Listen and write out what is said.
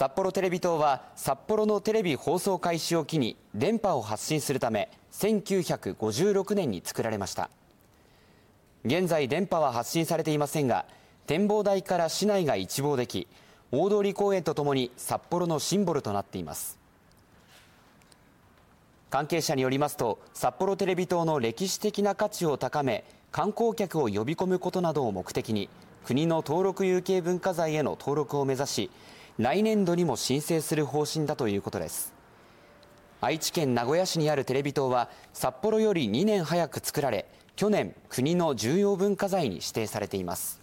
札幌テレビ塔は札幌のテレビ放送開始を機に電波を発信するため1956年に作られました。現在電波は発信されていませんが展望台から市内が一望でき大通公園とともに札幌のシンボルとなっています。関係者によりますと札幌テレビ塔の歴史的な価値を高め観光客を呼び込むことなどを目的に国の登録有形文化財への登録を目指し来年度にも申請する方針だということです。愛知県名古屋市にあるテレビ塔は札幌より2年早く作られ去年国の重要文化財に指定されています。